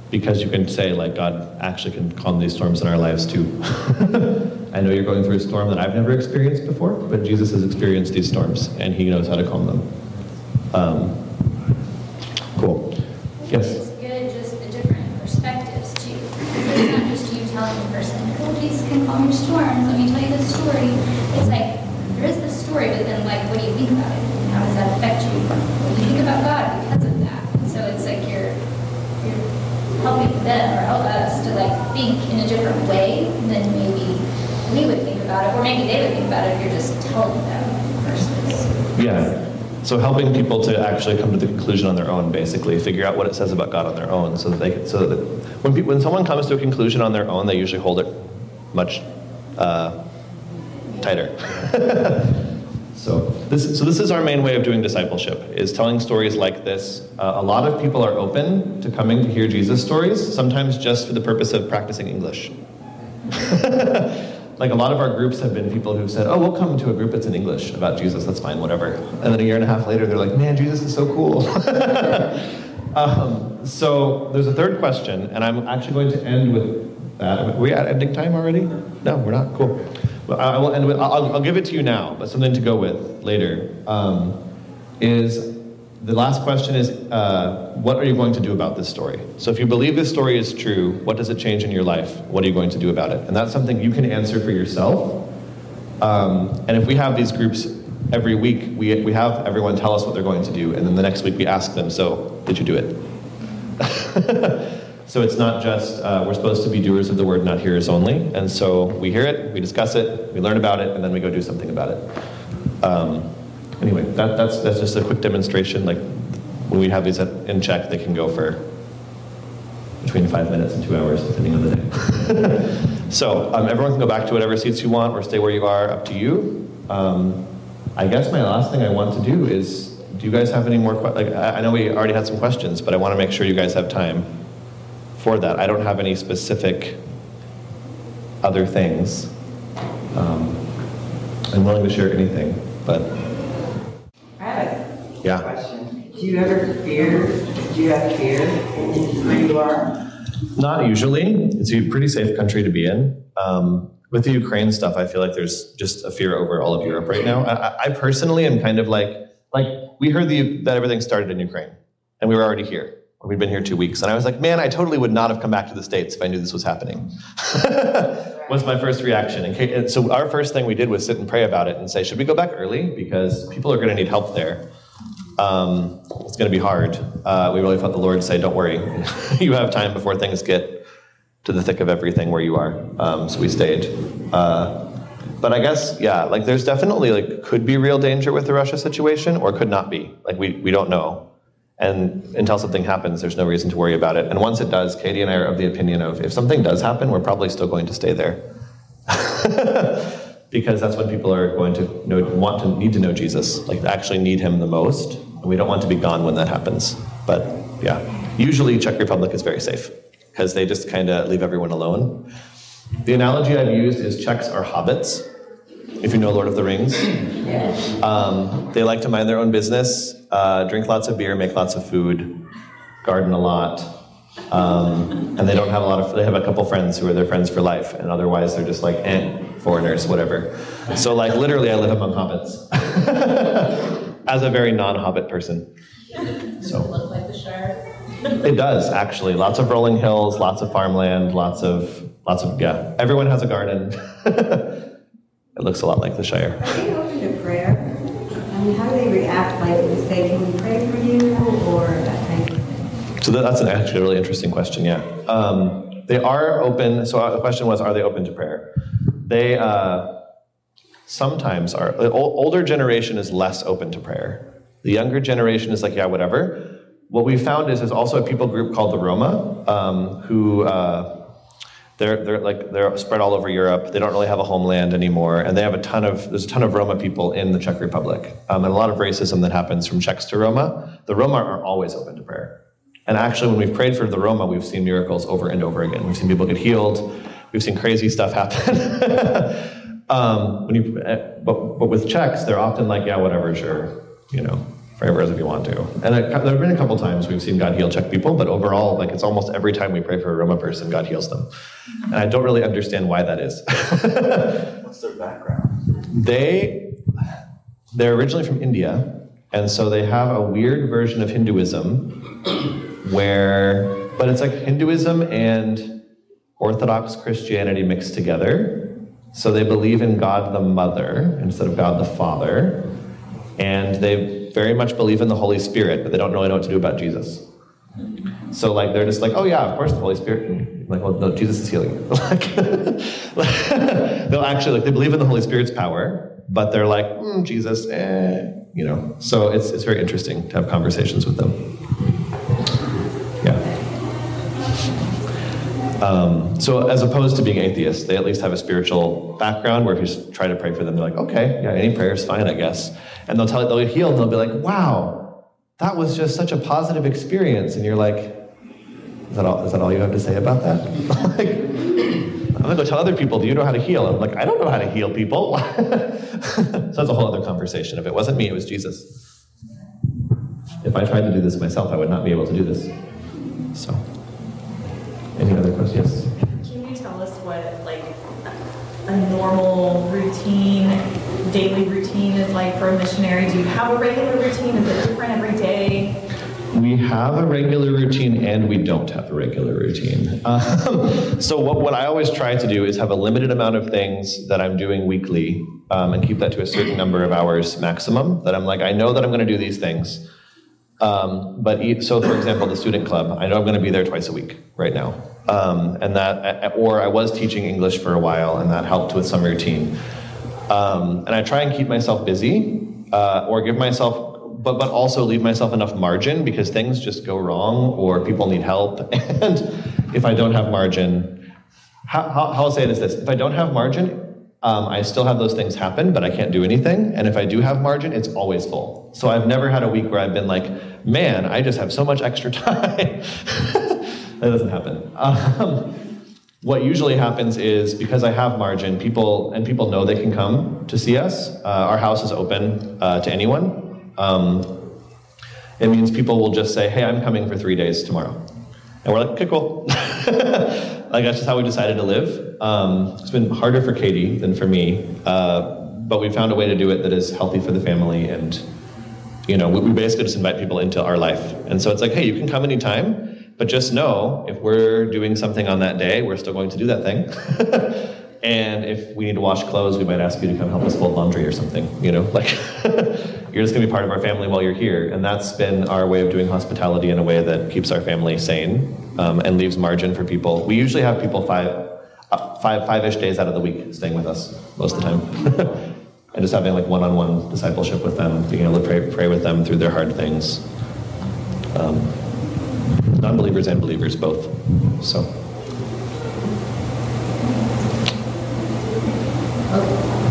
because you can say like God actually can calm these storms in our lives too. I know you're going through a storm that I've never experienced before, but Jesus has experienced these storms and He knows how to calm them. Um, cool. Yes. It's good, just the different perspectives too. Because it's not just you telling the can calm your storms, let me tell you this story. It's like, there is this story, but then like, what do you think about it? How does that affect you? What do you think about God because of that? So it's like you're, you're helping them or help us to like think in a different way than maybe we would think about it, or maybe they would think about it if you're just telling them versus. Yeah. So helping people to actually come to the conclusion on their own, basically, figure out what it says about God on their own, so that they can, so that when when someone comes to a conclusion on their own, they usually hold it much uh, tighter. so this so this is our main way of doing discipleship is telling stories like this. Uh, a lot of people are open to coming to hear Jesus stories, sometimes just for the purpose of practicing English. like a lot of our groups have been people who've said, "Oh, we'll come to a group that's in English about Jesus. That's fine, whatever." And then a year and a half later, they're like, "Man, Jesus is so cool." um, so there's a third question, and I'm actually going to end with Are we at ending time already? No, we're not. Cool. Well, I will end with. I'll, I'll give it to you now, but something to go with later. Um, is the last question is, uh, what are you going to do about this story? So if you believe this story is true, what does it change in your life? What are you going to do about it? And that's something you can answer for yourself. Um, and if we have these groups every week, we, we have everyone tell us what they're going to do, and then the next week we ask them, so did you do it? so it's not just, uh, we're supposed to be doers of the word, not hearers only. And so we hear it, we discuss it, we learn about it, and then we go do something about it. Um, anyway, that, that's, that's just a quick demonstration. Like when we have these in Czech, they can go for between five minutes and two hours, depending on the day. so um, everyone can go back to whatever seats you want or stay where you are, up to you. Um, I guess my last thing I want to do is, do you guys have any more, que- like, I know we already had some questions, but I want to make sure you guys have time for that. I don't have any specific other things. Um, I'm willing to share anything, but I have a Yeah. question. Do you ever fear, do you have fear where you are? Not usually. It's a pretty safe country to be in. Um, with the Ukraine stuff, I feel like there's just a fear over all of Europe right now. I, I- I personally am kind of like, like we heard the, that everything started in Ukraine, and we were already here. We'd been here two weeks, and I was like, man, I totally would not have come back to the states if I knew this was happening. was my first reaction. And so our first thing we did was sit and pray about it and say, should we go back early because people are going to need help there. Um, it's going to be hard. Uh, we really felt the Lord say, don't worry, you have time before things get to the thick of everything where you are. Um, so we stayed. Uh, but I guess, yeah, like there's definitely like could be real danger with the Russia situation or could not be. Like we, we don't know. And until something happens, there's no reason to worry about it. And once it does, Katie and I are of the opinion of if something does happen, we're probably still going to stay there. because that's when people are going to know, want to need to know Jesus, like actually need him the most. And we don't want to be gone when that happens. But yeah, usually Czech Republic is very safe because they just kind of leave everyone alone. The analogy I've used is Czechs are hobbits. If you know Lord of the Rings, um, they like to mind their own business, uh, drink lots of beer, make lots of food, garden a lot, um, and they don't have a lot of. They have a couple friends who are their friends for life, and otherwise they're just like eh, foreigners, whatever. So like literally, I live among hobbits as a very non-hobbit person. So it look like the Shire. It does actually. Lots of rolling hills, lots of farmland, lots of lots of yeah. Everyone has a garden. it looks a lot like the Shire. Are they open to prayer? How do they react? Like, say, can we pray for you, or that kind of thing? So that- that's an actually a really interesting question. Yeah, um, they are open. So uh, the question was, are they open to prayer? They uh, sometimes are. The older generation is less open to prayer. The younger generation is like, yeah, whatever. What we found is there's also a people group called the Roma um, who. Uh, they're, they're like they're spread all over Europe. They don't really have a homeland anymore, and they have a ton of there's a ton of Roma people in the Czech Republic, um, and a lot of racism that happens from Czechs to Roma. The Roma are always open to prayer, and actually, when we've prayed for the Roma, we've seen miracles over and over again. We've seen people get healed. We've seen crazy stuff happen. um, when you, but, but with Czechs, they're often like, yeah, whatever, sure, you know, pray for us if you want to. And it, there have been a couple times we've seen God heal Czech people, but overall, like it's almost every time we pray for a Roma person, God heals them. And I don't really understand why that is. What's their background? they they're originally from India, and so they have a weird version of Hinduism where but it's like Hinduism and Orthodox Christianity mixed together. So they believe in God the Mother instead of God the Father. And they very much believe in the Holy Spirit, but they don't really know what to do about Jesus. So like they're just like, oh yeah, of course the Holy Spirit. And like, well, no, Jesus is healing like, they'll actually like they believe in the Holy Spirit's power, but they're like, mm, Jesus, eh, you know. So it's it's very interesting to have conversations with them. Um, so as opposed to being atheists, they at least have a spiritual background where if you try to pray for them, they're like, okay, yeah, any prayer is fine, I guess. And they'll tell you they'll healed, and they'll be like, wow, that was just such a positive experience. And you're like, is that all, is that all you have to say about that? like, I'm gonna go tell other people, do you know how to heal? I'm like, I don't know how to heal people. so that's a whole other conversation. If it wasn't me, it was Jesus. If I tried to do this myself, I would not be able to do this. So, any other questions? Yes. Can you tell us what, like, a normal routine, daily routine is like for a missionary? Do you have a regular routine? Is it different every day? We have a regular routine and we don't have a regular routine. Um, so, what, what I always try to do is have a limited amount of things that I'm doing weekly um, and keep that to a certain number of hours maximum. That I'm like, I know that I'm going to do these things. Um, but so, for example, the student club, I know I'm going to be there twice a week right now. Um, and that, or I was teaching English for a while and that helped with some routine. Um, and I try and keep myself busy uh, or give myself but but also leave myself enough margin because things just go wrong or people need help and if i don't have margin how, how, how i'll say it is this if i don't have margin um, i still have those things happen but i can't do anything and if i do have margin it's always full so i've never had a week where i've been like man i just have so much extra time that doesn't happen um, what usually happens is because I have margin, people and people know they can come to see us. Uh, our house is open uh, to anyone. Um, it means people will just say, "Hey, I'm coming for three days tomorrow," and we're like, "Okay, cool." like that's just how we decided to live. Um, it's been harder for Katie than for me, uh, but we found a way to do it that is healthy for the family, and you know, we, basically just invite people into our life. And so it's like, "Hey, you can come anytime." But just know if we're doing something on that day, we're still going to do that thing. and if we need to wash clothes, we might ask you to come help us fold laundry or something. You know, like you're just going to be part of our family while you're here. And that's been our way of doing hospitality in a way that keeps our family sane um, and leaves margin for people. We usually have people five, uh, five, five-ish days out of the week staying with us most of the time. and just having like one-on-one discipleship with them, being able to pray, pray with them through their hard things. Um, non-believers and believers both. So.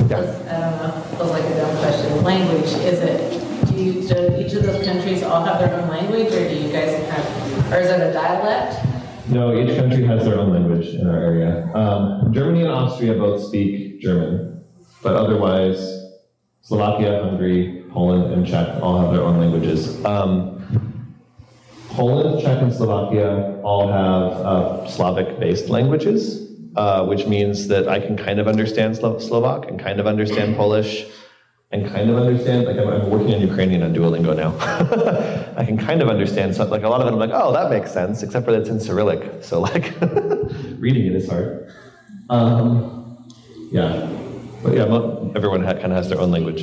Yeah. I feels like a dumb question. Language, is it, do you, do each of those countries all have their own language, or do you guys have, or is it a dialect? No, each country has their own language in our area. Um, Germany and Austria both speak German, but otherwise, Slovakia, Hungary, Poland, and Czech all have their own languages. Um, Poland, Czech, and Slovakia all have uh, Slavic-based languages, uh, which means that I can kind of understand Slo- Slovak and kind of understand Polish. and kind of understand. Like I'm, I'm working on Ukrainian on Duolingo now. I can kind of understand some, like a lot of it. I'm like, oh, that makes sense, except for that it's in Cyrillic. So like reading it is hard. Um, yeah, but yeah, mo- everyone ha- kind of has their own language.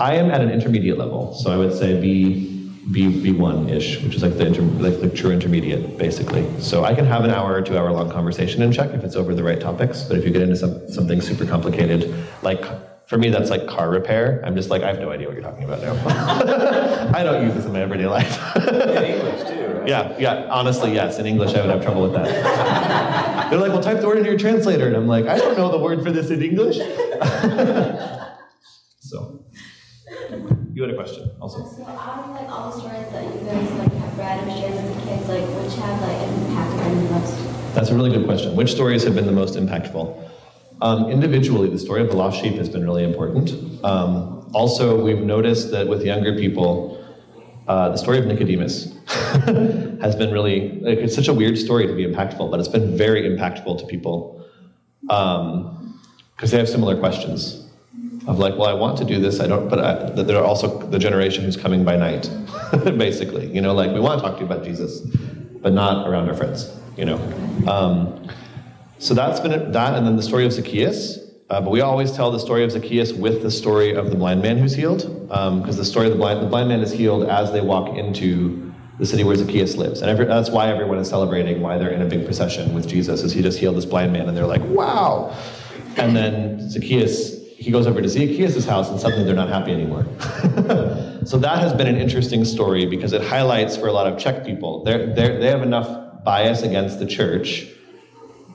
I am at an intermediate level, so I would say B, B, B1 ish, which is like the inter, like the true intermediate, basically. So I can have an hour or two hour long conversation and Czech if it's over the right topics. But if you get into some, something super complicated, like for me, that's like car repair. I'm just like, I have no idea what you're talking about now. I don't use this in my everyday life. In English too, right? Yeah, yeah. Honestly, yes. In English, I would have trouble with that. They're like, well, type the word into your translator, and I'm like, I don't know the word for this in English. so, you had a question also. So out of like all the stories that you guys like have read and shared with the kids, like which have like impacted them the most? That's a really good question. Which stories have been the most impactful? Um, individually, the story of the lost sheep has been really important. Um, also, we've noticed that with younger people, uh, the story of Nicodemus has been really, like, it's such a weird story to be impactful, but it's been very impactful to people because they have similar questions of like, well, I want to do this, I don't, but I, they're also the generation who's coming by night, basically. You know, like we want to talk to you about Jesus, but not around our friends. You know, um, so that's been that, and then the story of Zacchaeus. Uh, but we always tell the story of Zacchaeus with the story of the blind man who's healed, because the story of the blind the blind man is healed as they walk into the city where Zacchaeus lives, and every, that's why everyone is celebrating why they're in a big procession with Jesus, is he just healed this blind man, and they're like, wow. And then Zacchaeus, he goes over to Zacchaeus' house, and suddenly they're not happy anymore. so that has been an interesting story because it highlights for a lot of Czech people, they're, they have enough bias against the church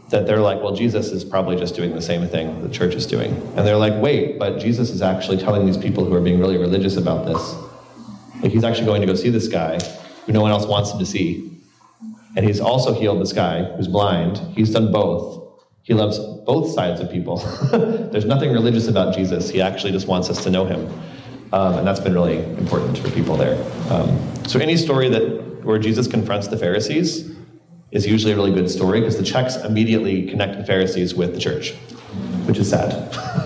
that they're like, well, Jesus is probably just doing the same thing the church is doing. And they're like, wait, but Jesus is actually telling these people who are being really religious about this, like he's actually going to go see this guy who no one else wants him to see. And he's also healed this guy who's blind. He's done both. He loves both sides of people. There's nothing religious about Jesus. He actually just wants us to know him. Um, and that's been really important for people there. Um, so any story that where Jesus confronts the Pharisees is usually a really good story because the Czechs immediately connect the Pharisees with the church, which is sad.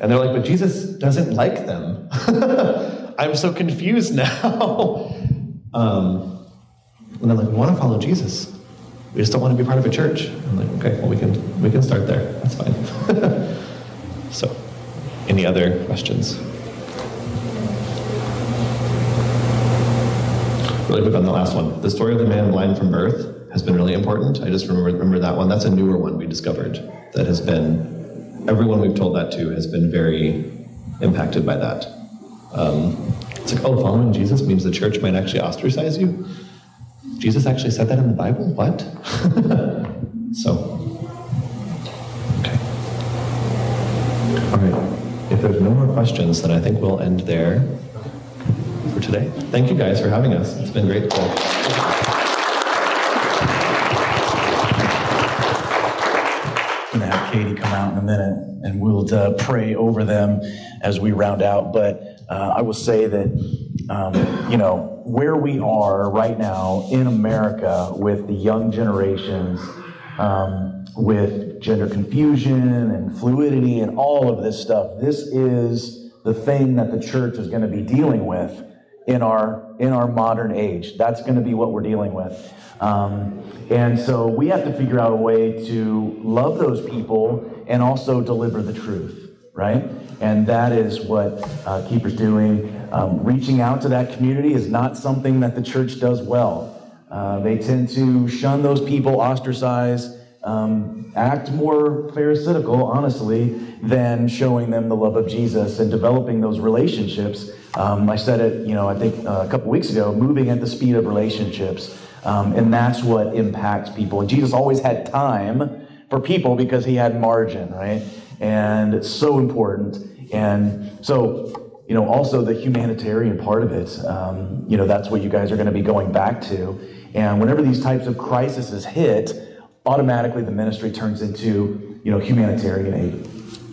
and they're like, but Jesus doesn't like them. I'm so confused now. um, and they're like, we want to follow Jesus. We just don't want to be part of a church. I'm like, okay, well, we can we can start there. That's fine. so, any other questions? Really quick on the last one. The story of the man blind from birth has been really important. I just remember remember that one. That's a newer one we discovered that has been everyone we've told that to has been very impacted by that. Um, it's like, oh, following Jesus means the church might actually ostracize you. Jesus actually said that in the Bible? What? so, okay. All right. If there's no more questions, then I think we'll end there for today. Thank you guys for having us. It's been great. going to have Katie come out in a minute and we'll uh, pray over them as we round out. But uh, I will say that, um, you know, where we are right now in America with the young generations, um, with gender confusion and fluidity and all of this stuff, this is the thing that the church is going to be dealing with in our in our modern age. That's going to be what we're dealing with. Um, and so we have to figure out a way to love those people and also deliver the truth, right? And that is what uh, Kiefer's doing. Um, reaching out to that community is not something that the church does well. Uh, they tend to shun those people, ostracize, um, act more pharisaical, honestly, than showing them the love of Jesus and developing those relationships. Um, I said it, you know, I think uh, a couple weeks ago, moving at the speed of relationships. Um, and that's what impacts people. And Jesus always had time for people because he had margin, right? And it's so important. And so, you know, also the humanitarian part of it, um, you know, that's what you guys are going to be going back to. And whenever these types of crises hit, automatically the ministry turns into, you know, humanitarian aid.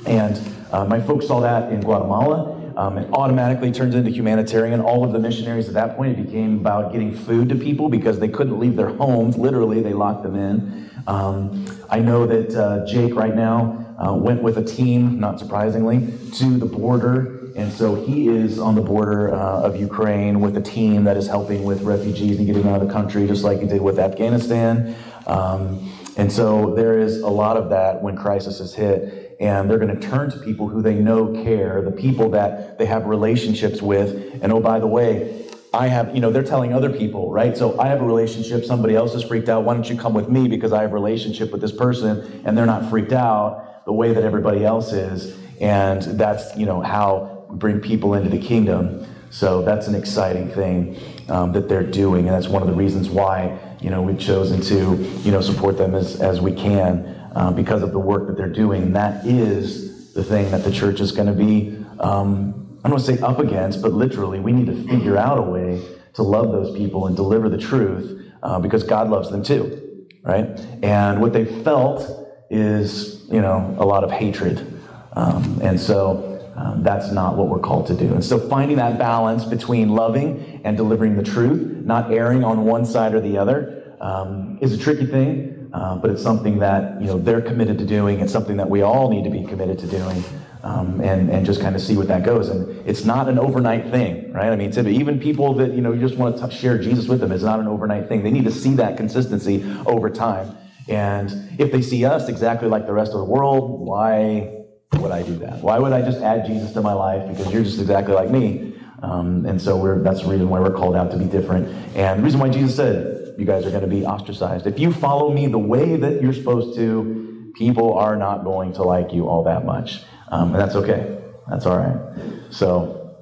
And uh, my folks saw that in Guatemala. Um, it automatically turns into humanitarian. All of the missionaries at that point, it became about getting food to people because they couldn't leave their homes. Literally, they locked them in. Um, I know that uh, Jake right now uh, went with a team, not surprisingly, to the border. And so he is on the border uh, of Ukraine with a team that is helping with refugees and getting them out of the country, just like he did with Afghanistan. Um, and so there is a lot of that when crisis is hit. And they're going to turn to people who they know care, the people that they have relationships with. And oh, by the way, I have, you know, they're telling other people, right? So I have a relationship, somebody else is freaked out. Why don't you come with me because I have a relationship with this person and they're not freaked out the way that everybody else is. And that's, you know, how bring people into the kingdom. So that's an exciting thing um, that they're doing. And that's one of the reasons why, you know, we've chosen to, you know, support them as, as we can uh, because of the work that they're doing. And that is the thing that the church is going to be, um, I don't want to say up against, but literally, we need to figure out a way to love those people and deliver the truth uh, because God loves them too, right? And what they felt is, you know, a lot of hatred. Um, and so um, that's not what we're called to do. And so finding that balance between loving and delivering the truth, not erring on one side or the other, um, is a tricky thing, uh, but it's something that, you know, they're committed to doing. It's something that we all need to be committed to doing um, and, and just kind of see what that goes. And it's not an overnight thing, right? I mean, even people that, you know, you just want to share Jesus with them, it's not an overnight thing. They need to see that consistency over time. And if they see us exactly like the rest of the world, why would I do that? Why would I just add Jesus to my life because you're just exactly like me? Um, and so that's the reason why we're called out to be different. And the reason why Jesus said, you guys are going to be ostracized. If you follow me the way that you're supposed to, people are not going to like you all that much. Um, and that's okay. That's all right. So,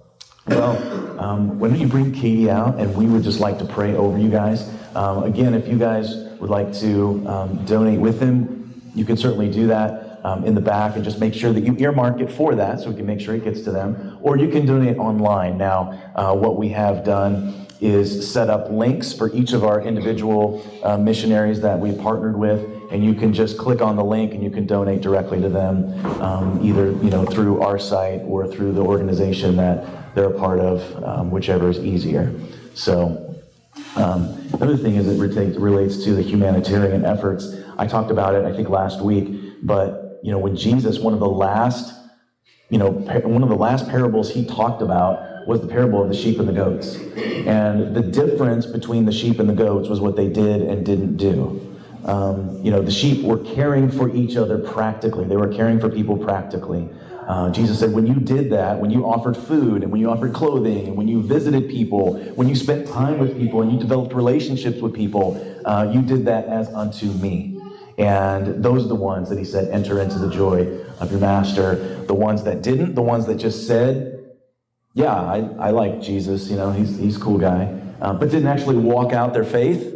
well, um, when you bring Katie out, and we would just like to pray over you guys. Um, again, if you guys would like to um, donate with him, you can certainly do that um, in the back and just make sure that you earmark it for that so we can make sure it gets to them. Or you can donate online. Now, uh, what we have done is set up links for each of our individual uh, missionaries that we partnered with and you can just click on the link and you can donate directly to them, um, either you know through our site or through the organization that they're a part of, um, whichever is easier. So um, another thing is it relates to the humanitarian efforts. I talked about it I think last week, but you know when Jesus, one of the last, you know, one of the last parables he talked about was the parable of the sheep and the goats. And the difference between the sheep and the goats was what they did and didn't do. Um, you know, the sheep were caring for each other practically. They were caring for people practically. Uh, Jesus said, when you did that, when you offered food and when you offered clothing and when you visited people, when you spent time with people and you developed relationships with people, uh, you did that as unto me. And those are the ones that he said, enter into the joy of your master. The ones that didn't, the ones that just said, yeah, I, I like Jesus, you know, he's, he's a cool guy, uh, but didn't actually walk out their faith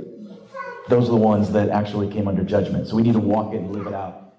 those are the ones that actually came under judgment. So we need to walk it and live it out.